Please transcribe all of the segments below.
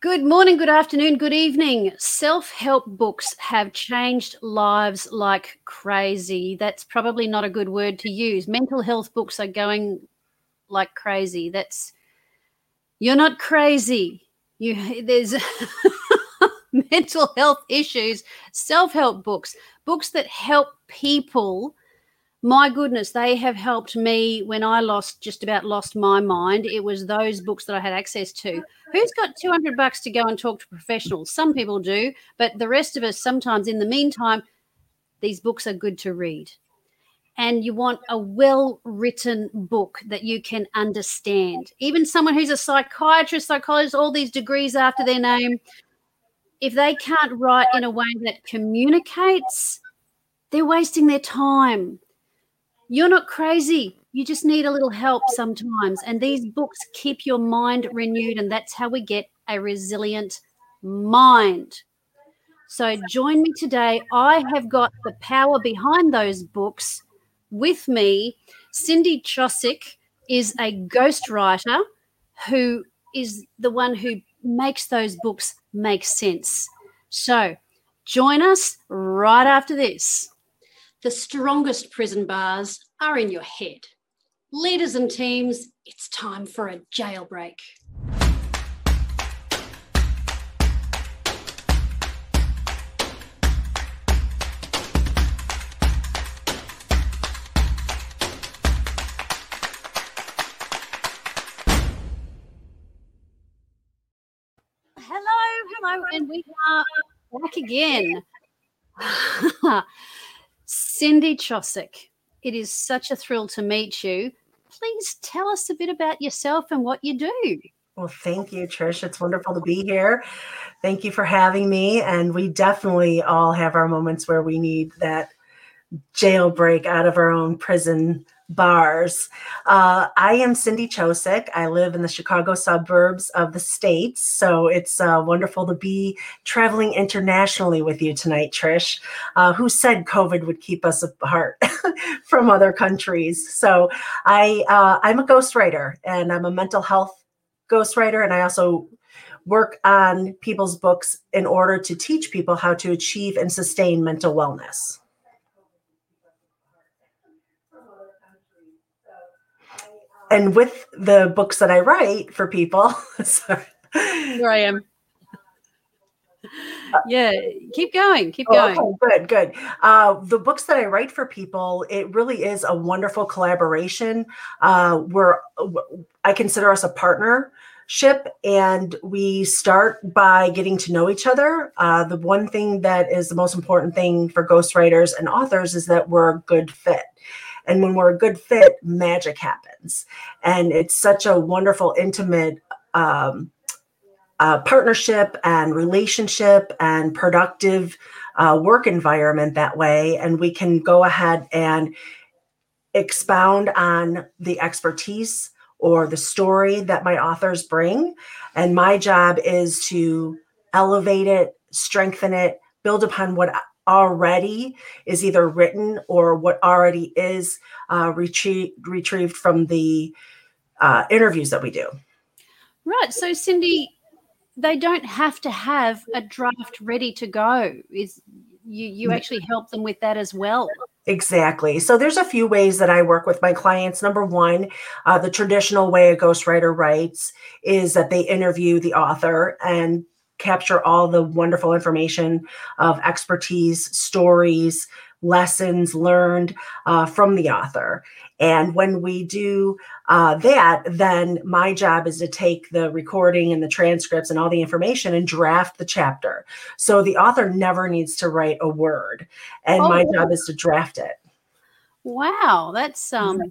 Good morning, good afternoon, good evening. Self help books have changed lives like crazy. That's probably not a good word to use. Mental health books are going like crazy. That's you're not crazy. You there's mental health issues, self help books, books that help people my goodness, they have helped me when I lost just about lost my mind. It was those books that I had access to. Who's got 200 bucks to go and talk to professionals? Some people do, but the rest of us sometimes in the meantime these books are good to read. And you want a well written book that you can understand. Even someone who's a psychiatrist, psychologist, all these degrees after their name, if they can't write in a way that communicates, they're wasting their time you're not crazy. You just need a little help sometimes. And these books keep your mind renewed. And that's how we get a resilient mind. So join me today. I have got the power behind those books with me. Cindy Tschosik is a ghostwriter who is the one who makes those books make sense. So join us right after this. The strongest prison bars are in your head. Leaders and teams, it's time for a jailbreak. Hello, hello, and we are back again. Cindy Tschosik, it is such a thrill to meet you. Please tell us a bit about yourself and what you do. Well, thank you, Trish. It's wonderful to be here. Thank you for having me. And we definitely all have our moments where we need that jailbreak out of our own prison bars. Uh, I am Cindy Tschosik. I live in the Chicago suburbs of the States. So it's uh, wonderful to be traveling internationally with you tonight, Trish. Uh, who said COVID would keep us apart from other countries? So I, uh, I'm a ghostwriter and I'm a mental health ghostwriter. And I also work on people's books in order to teach people how to achieve and sustain mental wellness. And with the books that I write for people, sorry. Here I am. Yeah, keep going, keep going. Oh, okay, good, good. Uh, the books that I write for people, it really is a wonderful collaboration. Uh, where I consider us a partnership, and we start by getting to know each other. Uh, the one thing that is the most important thing for ghostwriters and authors is that we're a good fit. And when we're a good fit, magic happens. And it's such a wonderful, intimate um, uh, partnership and relationship and productive uh, work environment that way. And we can go ahead and expound on the expertise or the story that my authors bring. And my job is to elevate it, strengthen it, build upon what already is either written or what already is uh, retrie- retrieved from the uh, interviews that we do. Right. So, Cindy, they don't have to have a draft ready to go. Is you you actually help them with that as well? Exactly. So there's a few ways that I work with my clients. Number one, uh, the traditional way a ghostwriter writes is that they interview the author and capture all the wonderful information of expertise, stories, lessons learned uh, from the author. And when we do uh, that, then my job is to take the recording and the transcripts and all the information and draft the chapter. So the author never needs to write a word, and oh. my job is to draft it. Wow, that's um.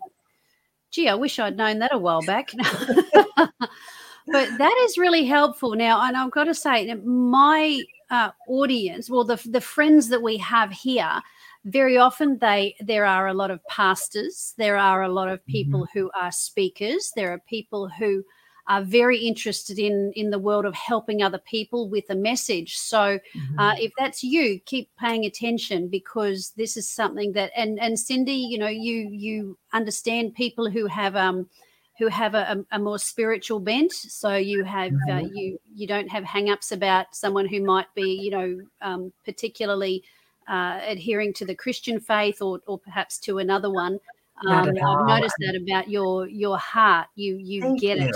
Gee, I wish I'd known that a while back. but that is really helpful now and i've got to say my uh, audience well the, the friends that we have here very often they there are a lot of pastors there are a lot of people mm-hmm. who are speakers there are people who are very interested in in the world of helping other people with a message so uh, mm-hmm. uh, if that's you keep paying attention because this is something that and and cindy you know you you understand people who have um who have a, a, more spiritual bent. So you have uh, Mhm. you you don't have hang-ups about someone who might be you know um, particularly uh, adhering to the Christian faith or or perhaps to another one. Um, I've noticed that about your your heart. You you Thank get it.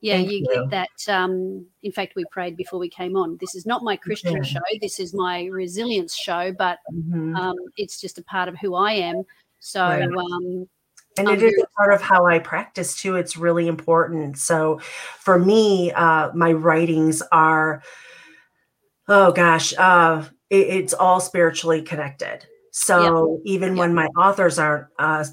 Yeah, Thank you, you. get that. Um, in fact, we prayed before we came on. This is not my Christian did. show. This is my resilience show, but Mhm. um, it's just a part of who I am. So, Right. um, And it is a part of how I practice too. It's really important. So for me, uh, my writings are, oh gosh, uh, it, it's all spiritually connected. So even Yeah. when my authors aren't, uh,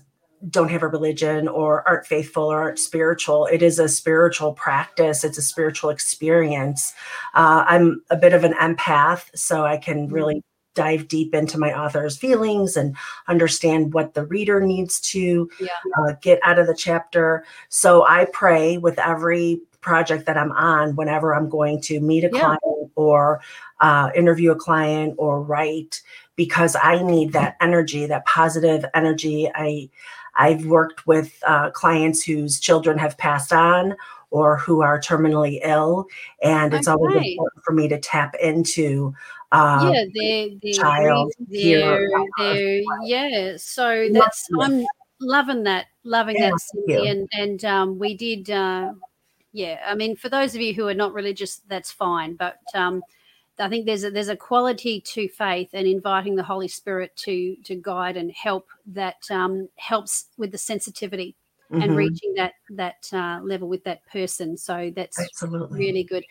don't have a religion or aren't faithful or aren't spiritual, it is a spiritual practice. It's a spiritual experience. Uh, I'm a bit of an empath, so I can Mm-hmm. really dive deep into my author's feelings and understand what the reader needs to Yeah. uh, get out of the chapter. So I pray with every project that I'm on whenever I'm going to meet a Yeah. client or uh, interview a client or write because I need that energy, that positive energy. I I've worked with uh, clients whose children have passed on or who are terminally ill, and it's always important for me to tap into. Uh, yeah, they're they're child they're, they're yeah. So that's. I'm loving that, loving Yeah, that, Cindy. And and um, we did, uh, yeah. I mean, for those of you who are not religious, that's fine. But um, I think there's a there's a quality to faith and inviting the Holy Spirit to to guide and help that um, helps with the sensitivity and mhm, reaching that that uh, level with that person. So that's absolutely. really good.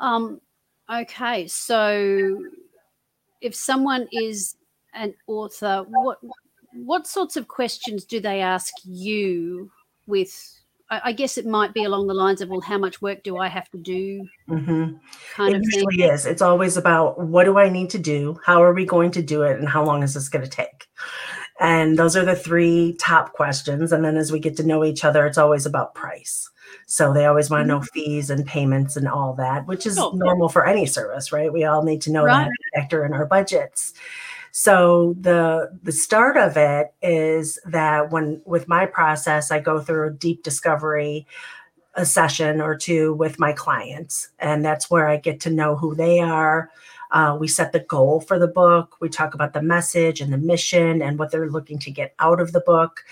Um, okay, so if someone is an author, what what sorts of questions do they ask you? With, I, I guess it might be along the lines of, well, how much work do I have to do? Mhm. Kind It of thing. usually is. It's always about what do I need to do? How are we going to do it? And how long is this going to take? And those are the three top questions. And then as we get to know each other, it's always about price. So they always want to know mm-hmm. fees and payments and all that, which is oh, Sure. normal for any service, right? We all need to know Right. that factor in our budgets. So the the start of it is that when with my process, I go through a deep discovery a session or two with my clients. And that's where I get to know who they are. Uh, we set the goal for the book. We talk about the message and the mission and what they're looking to get out of the book.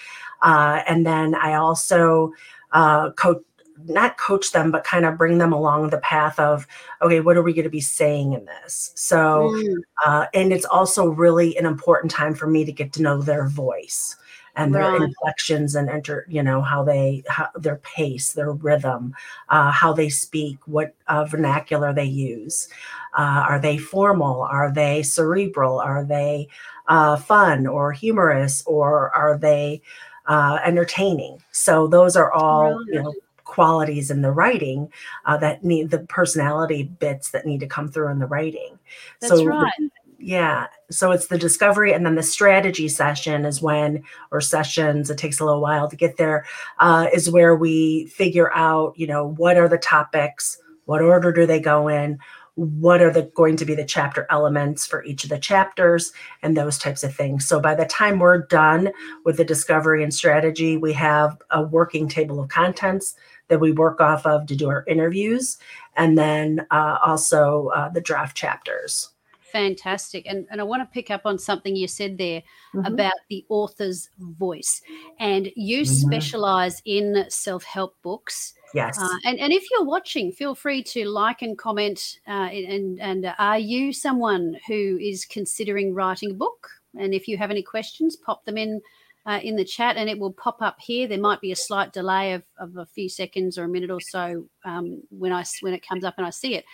Uh, and then I also uh, coach, not coach them, but kind of bring them along the path of, okay, what are we going to be saying in this? So, Mm, uh, and it's also really an important time for me to get to know their voice and their Right. inflections and enter you know how they how, their pace their rhythm uh, how they speak what uh, vernacular they use. Uh, are they formal? Are they cerebral? Are they uh, fun or humorous or are they uh, entertaining? So those are all you know qualities in the writing uh, that need the personality bits that need to come through in the writing. That's so the- right. Yeah. So it's the discovery and then the strategy session is when, or sessions, it takes a little while to get there, uh, is where we figure out, you know, what are the topics, what order do they go in, what are the going to be the chapter elements for each of the chapters, and those types of things. So by the time we're done with the discovery and strategy, we have a working table of contents that we work off of to do our interviews, and then uh, also uh, the draft chapters. Fantastic. And, and I want to pick up on something you said there Mhm. about the author's voice. And you Mhm. specialize in self help books. Yes. Uh, and, and if you're watching, feel free to like and comment. Uh, and, and are you someone who is considering writing a book? And if you have any questions, pop them in uh, in the chat and it will pop up here. There might be a slight delay of, of a few seconds or a minute or so um, when I when it comes up and I see it.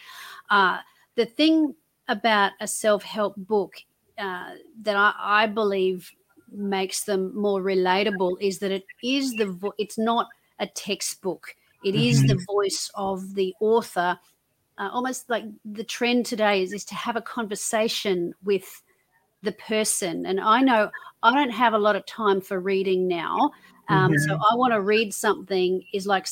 Uh, the thing about a self help book uh, that I, I believe makes them more relatable is that it is the vo- it's not a textbook. It is the voice of the author. Uh, almost like the trend today is, is to have a conversation with the person. And I know I don't have a lot of time for reading now. Um, So I want to read something is like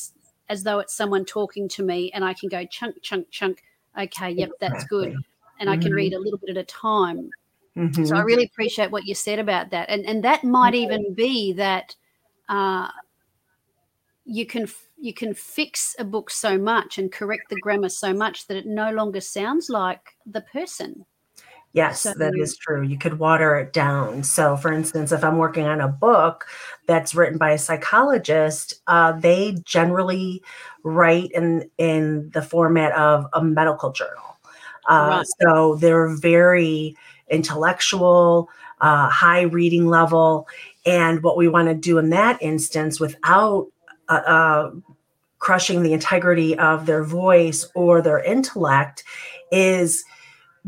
as though it's someone talking to me and I can go chunk, chunk, chunk. Okay, yep, that's good. And I can read a little bit at a time. So Mhm. I really appreciate what you said about that. And and that might even be that uh, you can you can fix a book so much and correct the grammar so much that it no longer sounds like the person Yes, so, that is true. You could water it down. So, for instance, if I'm working on a book that's written by a psychologist, uh, they generally write in in the format of a medical journal. Uh, right. So they're very intellectual, uh, high reading level, and what we want to do in that instance, without uh, uh, crushing the integrity of their voice or their intellect, is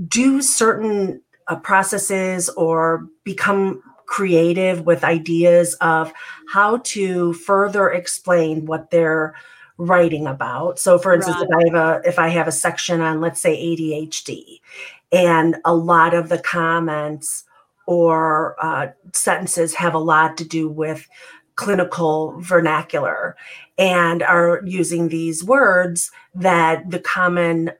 do certain uh, processes or become creative with ideas of how to further explain what they're writing about. So for instance, right. if I have a if I have a section on let's say ADHD and a lot of the comments or uh, sentences have a lot to do with clinical vernacular and are using these words that the common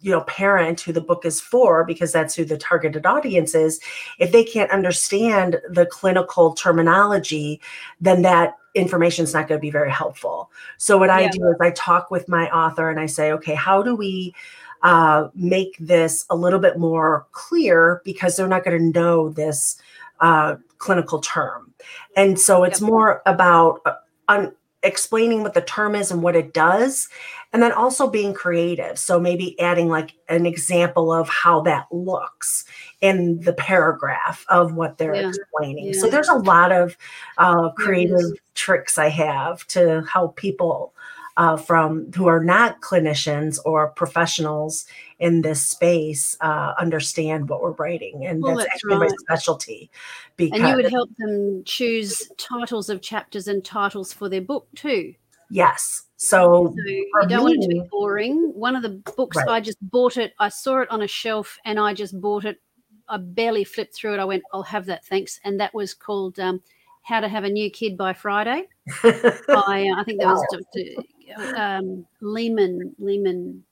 you know parent who the book is for because that's who the targeted audience is if they can't understand the clinical terminology then that information is not going to be very helpful so what yeah. i do is i talk with my author and i say okay how do we uh, make this a little bit more clear because they're not going to know this uh, clinical term and so it's yep. more about uh, un- explaining what the term is and what it does and then also being creative so maybe adding like an example of how that looks in the paragraph of what they're yeah. explaining yeah. so there's a lot of uh, creative tricks i have to help people uh, from who are not clinicians or professionals in this space uh, understand what we're writing, and well, that's, that's, actually right. my specialty. Because and you would help them choose titles of chapters and titles for their book too. Yes. So, so you don't me, want it to be boring. One of the books right. I just bought it. I saw it on a shelf, and I just bought it. I barely flipped through it. I went, "I'll have that, thanks." And that was called um, "How to Have a New Kid by Friday." by uh, I think that was um, Leman Leman.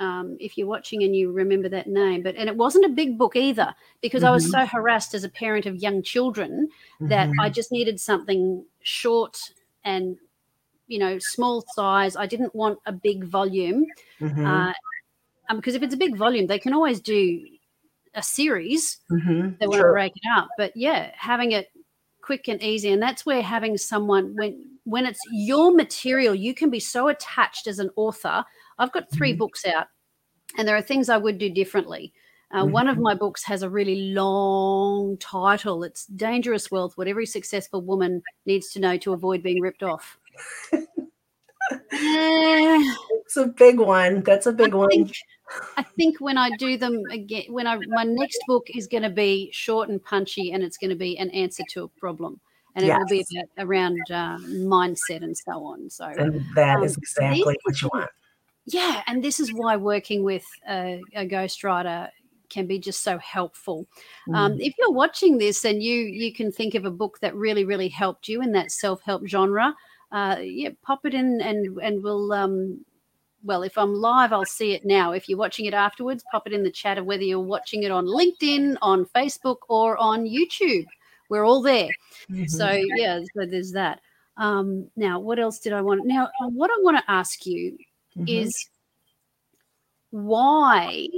Um, if you're watching and you remember that name, but and it wasn't a big book either because mm-hmm. I was mm-hmm. so harassed as a parent of young children that mm-hmm. I just needed something short and you know small size. I didn't want a big volume mm-hmm. uh, um, because if it's a big volume, they can always do a series. They want to break it up, but yeah, having it quick and easy, and that's where having someone when when it's your material, you can be so attached as an author. I've got 3 mm-hmm. books out, and there are things I would do differently. Uh, mm-hmm. One of my books has a really long title. It's Dangerous Wealth What Every Successful Woman Needs to Know to Avoid Being Ripped Off. it's a big one. That's a big I one. Think, I think when I do them again, when I my next book is going to be short and punchy, and it's going to be an answer to a problem and yes. it will be about around uh, mindset and so on. So and that um, is exactly what you want. Yeah, and this is why working with a, a ghostwriter can be just so helpful. Um, mm. Um, if you're watching this and you you can think of a book that really really helped you in that self help genre, uh, yeah, pop it in and and we'll. Um, well, if I'm live, I'll see it now. If you're watching it afterwards, pop it in the chat of whether you're watching it on LinkedIn, on Facebook, or on YouTube we're all there. Mm-hmm. So yeah, so there's that. Um, now, what else did I want? Now, what I want to ask you mm-hmm. is why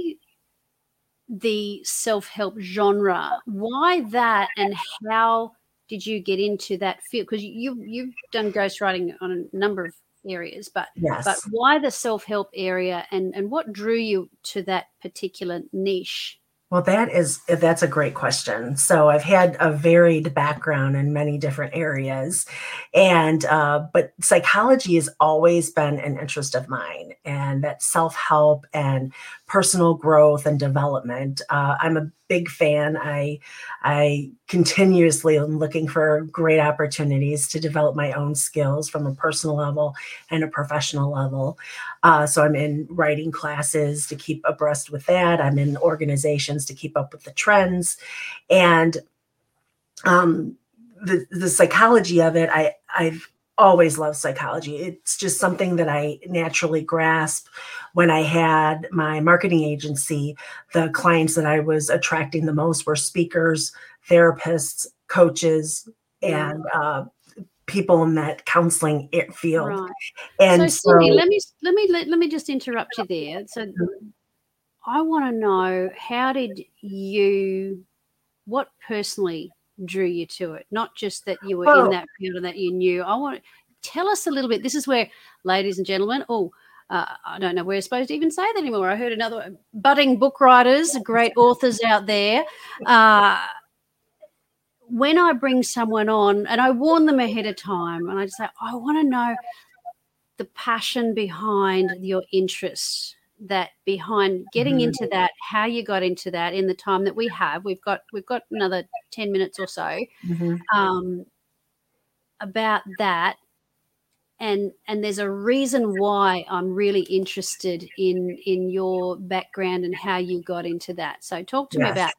the self-help genre? Why that, and how did you get into that field? Because you you've done ghostwriting on a number of areas, but yes. but why the self-help area, and and what drew you to that particular niche? Well, that is that's a great question. So I've had a varied background in many different areas, and uh, but psychology has always been an interest of mine, and that self help and personal growth and development. Uh, I'm a big fan. I I continuously am looking for great opportunities to develop my own skills from a personal level and a professional level. Uh, so I'm in writing classes to keep abreast with that. I'm in organizations to keep up with the trends, and um, the the psychology of it. I I've always loved psychology. It's just something that I naturally grasp. When I had my marketing agency, the clients that I was attracting the most were speakers, therapists, coaches, and uh, people in that counseling field. Right. And so, Cindy, let me let me let, let me just interrupt you there. So I want to know how did you what personally drew you to it? Not just that you were Well- in that field and that you knew. I want to tell us a little bit. This is where, ladies and gentlemen, oh, uh, I don't know where we're supposed to even say that anymore. I heard another budding book writers, great authors out there. Uh, when I bring someone on, and I warn them ahead of time, and I just say, I want to know the passion behind your interests that behind getting Mhm. into that how you got into that in the time that we have we've got we've got another 10 minutes or so Mhm. um, about that and and there's a reason why i'm really interested in in your background and how you got into that so talk to me Yes. about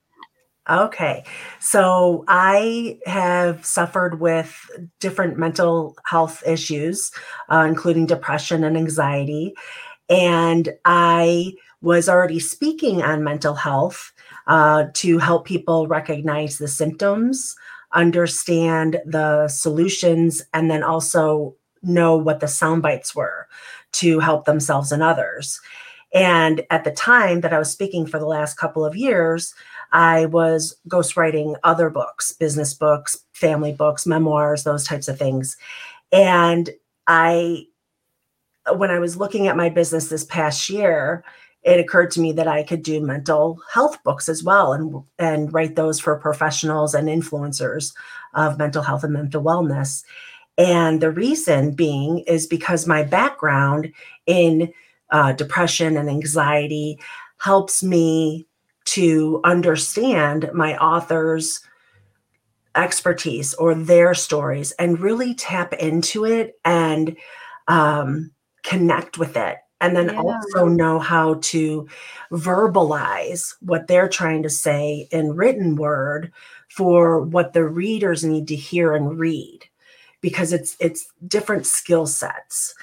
Okay. So I have suffered with different mental health issues, uh, including depression and anxiety. And I was already speaking on mental health uh, to help people recognize the symptoms, understand the solutions, and then also know what the sound bites were to help themselves and others. And at the time that I was speaking for the last couple of years, I was ghostwriting other books, business books, family books, memoirs, those types of things. And I, when I was looking at my business this past year, it occurred to me that I could do mental health books as well and, and write those for professionals and influencers of mental health and mental wellness. And the reason being is because my background in uh, depression and anxiety helps me to understand my author's expertise or their stories and really tap into it and um, connect with it. And then Yeah. also know how to verbalize what they're trying to say in written word for what the readers need to hear and read because it's it's different skill sets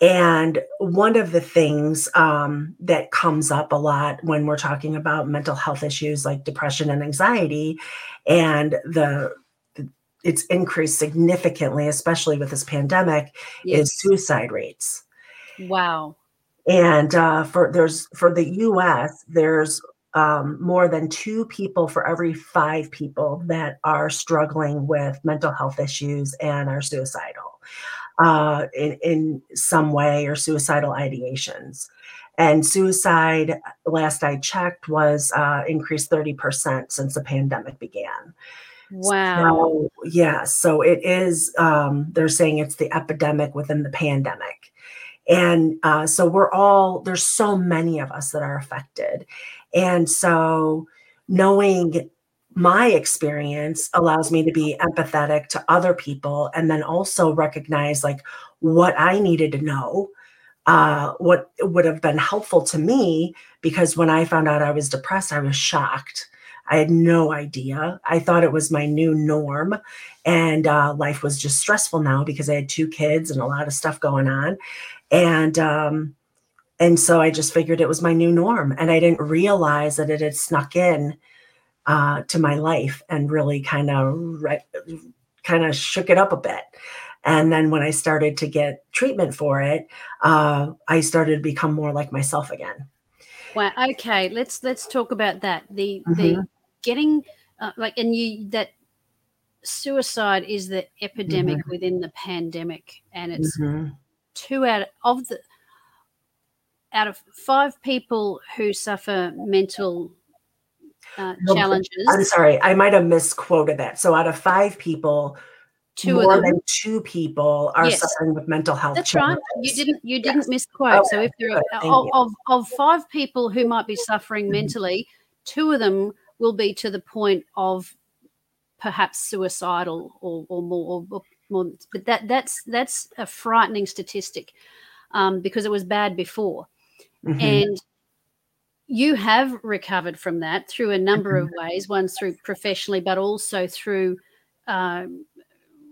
and one of the things um, that comes up a lot when we're talking about mental health issues like depression and anxiety, and the it's increased significantly, especially with this pandemic, Yes. is suicide rates. Wow And uh, for there's for the U.S. there's um, more than two people for every five people that are struggling with mental health issues and are suicidal uh, in, in some way or suicidal ideations. And suicide, last I checked, was uh, increased 30% since the pandemic began. wow So, yeah, so it is, um, they're saying it's the epidemic within the pandemic. And uh, so we're all, there's so many of us that are affected. And so knowing my experience allows me to be empathetic to other people and then also recognize like what I needed to know, uh, what would have been helpful to me. Because when I found out I was depressed, I was shocked. I had no idea. I thought it was my new norm. And uh, life was just stressful now because I had two kids and a lot of stuff going on. And, um, and so I just figured it was my new norm. And I didn't realize that it had snuck in uh, to my life and really kind of re- kind of shook it up a bit. And then when I started to get treatment for it, uh, I started to become more like myself again. Wow. Okay, let's let's talk about that. The the getting uh, like and you that suicide is the epidemic within the pandemic, and it's Mhm. Two out of the out of five people who suffer mental uh, No, I'm challenges. sorry, I might have misquoted that. So out of five people, Two more of them. than two people are Yes. suffering with mental health That's right. You didn't. You Yes. didn't misquote. so if there are of, of of five people who might be suffering Mhm. mentally, two of them will be to the point of perhaps suicidal or or more. Or, more but that that's that's a frightening statistic um, because it was bad before, Mhm. and you have recovered from that through a number Mm-hmm. of ways. One through professionally, but also through. Um,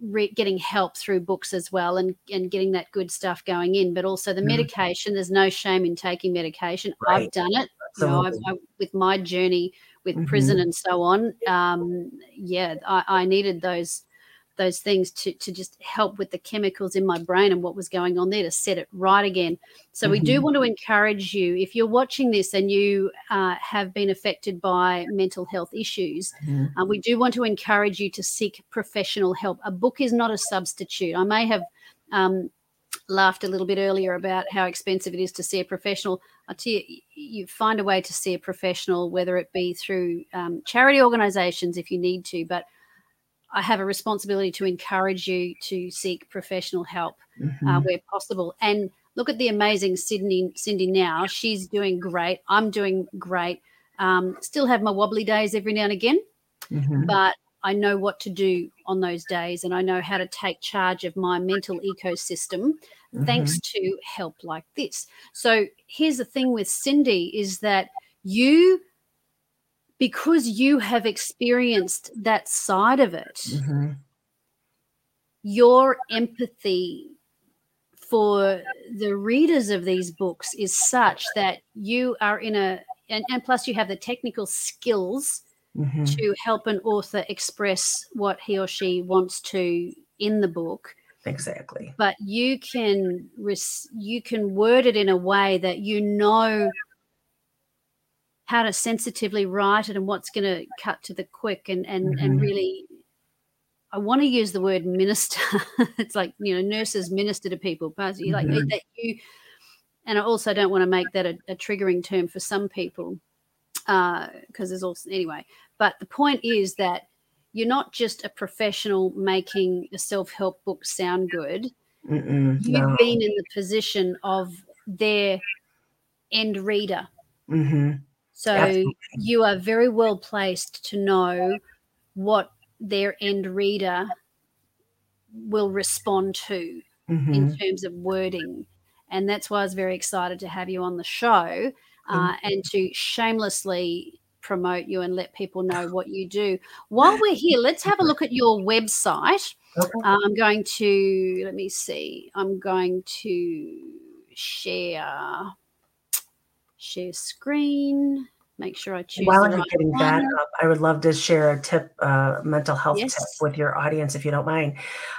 re- getting help through books as well and, and getting that good stuff going in but also the Mhm. medication there's no shame in taking medication i've done it you know I've, I, with my journey with Mhm. prison and so on um, yeah I, I needed those those things to to just help with the chemicals in my brain and what was going on there to set it right again. So mm-hmm. we do mm-hmm. want to encourage you if you're watching this and you uh, have been affected by mental health issues, mm-hmm. uh, we do want to encourage you to seek professional help. A book is not a substitute. I may have um, laughed a little bit earlier about how expensive it is to see a professional. I tell you, you find a way to see a professional, whether it be through um, charity organisations if you need to, but I have a responsibility to encourage you to seek professional help uh, mm-hmm. uh, where possible. And look at the amazing Sydney Cindy now. She's doing great. I'm doing great. Um, still have my wobbly days every now and again, mm-hmm. but I know what to do on those days and I know how to take charge of my mental ecosystem mm-hmm. thanks to help like this. So here's the thing with Cindy is that you because you have experienced that side of it mm-hmm. your empathy for the readers of these books is such that you are in a and, and plus you have the technical skills mm-hmm. to help an author express what he or she wants to in the book exactly but you can res- you can word it in a way that you know how to sensitively write it and what's going to cut to the quick and and mm-hmm. and really I want to use the word minister. it's like you know nurses minister to people, but you like mm-hmm. that you. And I also don't want to make that a, a triggering term for some people, because uh, there's also anyway. But the point is that you're not just a professional making a self help book sound good. Mm-mm, You've no. been in the position of their end reader. Mm-hmm. So Absolutely. you are very well placed to know what their end reader will respond to mm-hmm. in terms of wording. And that's why I was very excited to have you on the show uh, and to shamelessly promote you and let people know what you do. While we're here, let's have a look at your website. Okay. Uh, I'm going to, let me see, I'm going to share, share screen. Make sure I choose. While you're getting one. that up, I would love to share a tip, uh, mental health yes. tip with your audience, if you don't mind.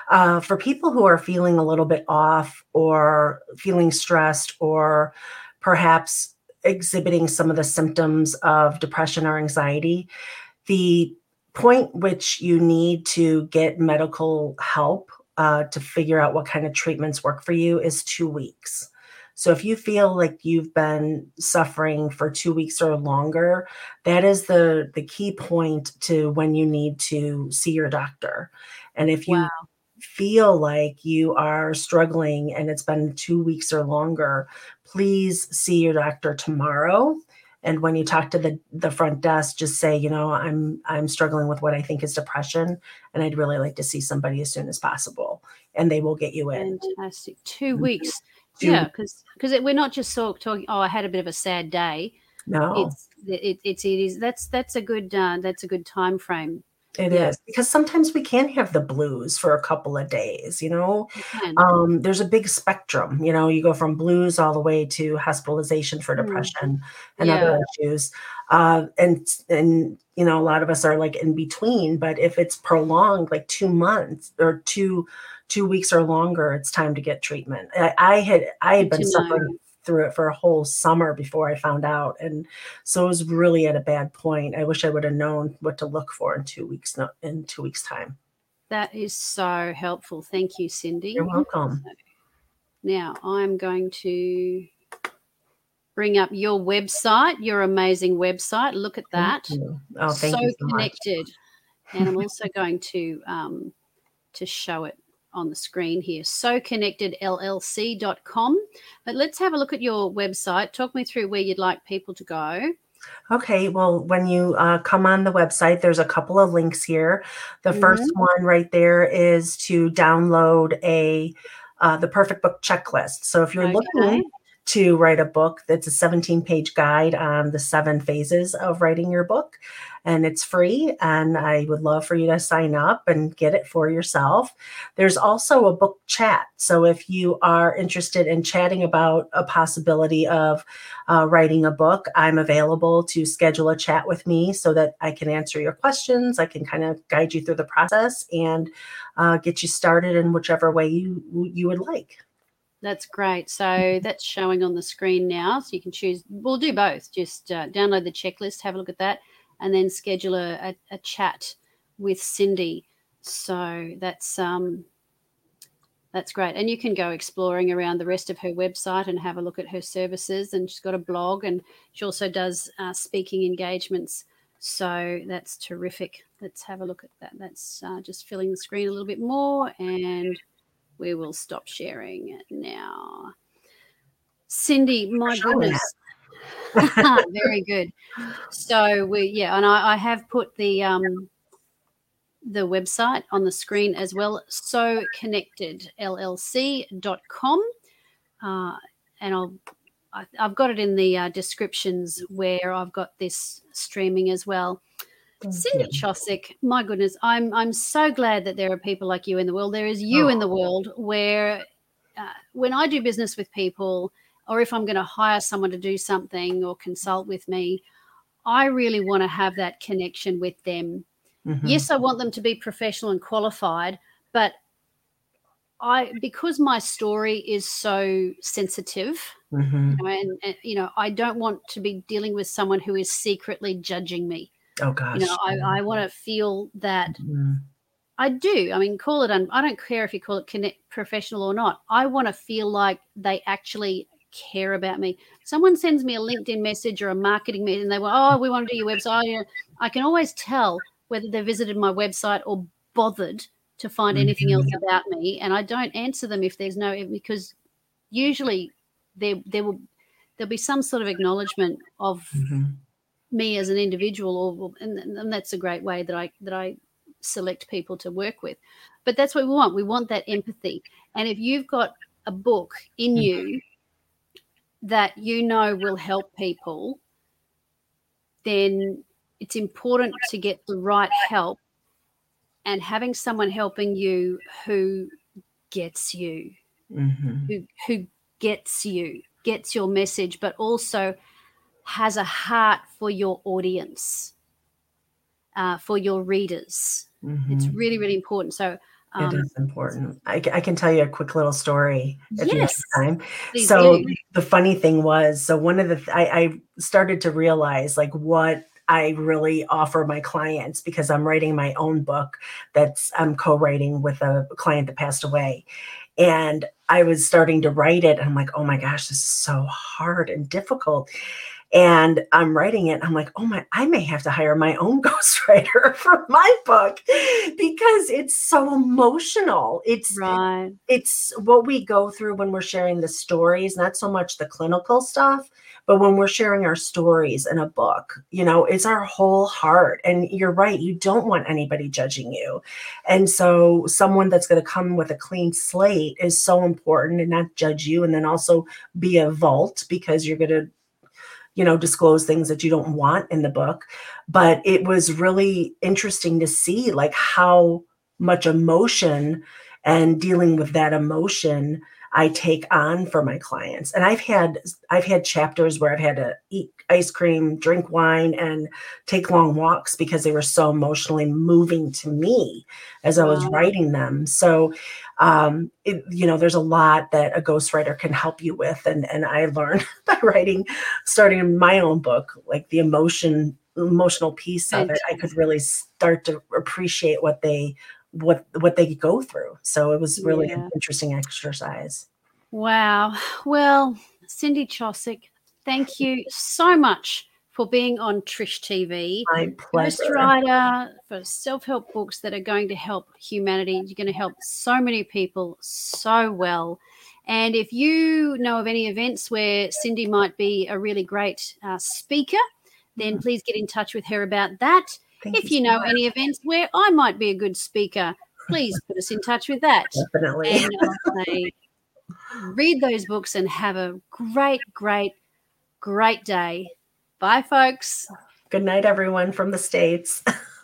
Uh, for people who are feeling a little bit off or feeling stressed or perhaps exhibiting some of the symptoms of depression or anxiety, the point which you need to get medical help uh, to figure out what kind of treatments work for you is two weeks. So if you feel like you've been suffering for two weeks or longer, that is the the key point to when you need to see your doctor. And if you wow feel like you are struggling and it's been two weeks or longer, please see your doctor tomorrow. And when you talk to the, the front desk, just say, you know, I'm I'm struggling with what I think is depression, and I'd really like to see somebody as soon as possible, and they will get you in. Fantastic, 2 mm-hmm. weeks. Yeah, because because we're not just talk, talking. Oh, I had a bit of a sad day. No, it's it, it's it is that's that's a good uh, that's a good time frame it yeah. is because sometimes we can have the blues for a couple of days, you know. Um, there's a big spectrum, you know, you go from blues all the way to hospitalization for mm. depression mm. and yeah. other issues. Uh, and and you know, a lot of us are like in between, but if it's prolonged, like two months or two two weeks or longer, it's time to get treatment. I, I had I had been suffering through it for a whole summer before I found out. And so it was really at a bad point. I wish I would have known what to look for in two weeks in two weeks time. That is so helpful. Thank you, Cindy. You're welcome. Now I'm going to bring up your website, your amazing website. Look at that. Oh, thank so, you so connected. and I'm also going to um, to show it on the screen here, soconnectedllc.com. But let's have a look at your website. Talk me through where you'd like people to go. Okay, well, when you uh, come on the website, there's a couple of links here. The mm-hmm. first one right there is to download a uh, the perfect book checklist. So if you're okay. looking to write a book that's a 17 page guide on the seven phases of writing your book and it's free. And I would love for you to sign up and get it for yourself. There's also a book chat. So if you are interested in chatting about a possibility of uh, writing a book, I'm available to schedule a chat with me so that I can answer your questions. I can kind of guide you through the process and uh, get you started in whichever way you you would like. That's great. So that's showing on the screen now. So you can choose. We'll do both. Just uh, download the checklist, have a look at that, and then schedule a, a, a chat with Cindy. So that's um, that's great. And you can go exploring around the rest of her website and have a look at her services. And she's got a blog, and she also does uh, speaking engagements. So that's terrific. Let's have a look at that. That's uh, just filling the screen a little bit more, and we will stop sharing now. Cindy, my goodness. Very good. So we yeah, and I, I have put the um the website on the screen as well. So connected llc.com. Uh, and I'll I, have got it in the uh, descriptions where I've got this streaming as well. Thank Cindy you. Tschosik, my goodness, I'm I'm so glad that there are people like you in the world. There is you oh. in the world where uh, when I do business with people, or if I'm going to hire someone to do something or consult with me, I really want to have that connection with them. Mm-hmm. Yes, I want them to be professional and qualified, but I because my story is so sensitive, mm-hmm. you know, and, and, you know, I don't want to be dealing with someone who is secretly judging me. Oh gosh, you know, I, I want to feel that. Mm-hmm. I do. I mean, call it. Un- I don't care if you call it connect professional or not. I want to feel like they actually care about me. Someone sends me a LinkedIn message or a marketing meeting, and they go, "Oh, we want to do your website." I can always tell whether they visited my website or bothered to find anything else mm-hmm. about me, and I don't answer them if there's no because usually there there will there'll be some sort of acknowledgement of mm-hmm. Me as an individual, or and, and that's a great way that I that I select people to work with. But that's what we want. We want that empathy, and if you've got a book in mm-hmm. you that you know will help people, then it's important to get the right help and having someone helping you who gets you, mm-hmm. who who gets you, gets your message, but also has a heart for your audience, uh, for your readers. Mm-hmm. It's really, really important. So um, it is important. I, I, can tell you a quick little story if yes, you have time. So do. the funny thing was, so one of the th- I, I started to realize like what I really offer my clients because I'm writing my own book that's I'm co-writing with a client that passed away. And I was starting to write it and I'm like, oh my gosh, this is so hard and difficult and I'm writing it. I'm like, oh my, I may have to hire my own ghostwriter for my book because it's so emotional. It's right. it's what we go through when we're sharing the stories, not so much the clinical stuff, but when we're sharing our stories in a book, you know, it's our whole heart. And you're right, you don't want anybody judging you. And so someone that's going to come with a clean slate is so important and not judge you and then also be a vault because you're going to you know, disclose things that you don't want in the book. But it was really interesting to see like how much emotion and dealing with that emotion I take on for my clients. And I've had I've had chapters where I've had to eat ice cream, drink wine, and take long walks because they were so emotionally moving to me as I was writing them. So um, it, you know, there's a lot that a ghostwriter can help you with. And and I learned by writing, starting my own book, like the emotion emotional piece of it, I could really start to appreciate what they what what they go through. So it was really yeah. an interesting exercise. Wow. Well, Cindy Tschosik, thank you so much for being on Trish TV. My pleasure. writer for self-help books that are going to help humanity. You're going to help so many people so well. And if you know of any events where Cindy might be a really great uh, speaker, then mm-hmm. please get in touch with her about that. Thank if you, know any events where I might be a good speaker, please put us in touch with that. Definitely. Uh, read those books and have a great, great, great day. Bye, folks. Good night, everyone from the States.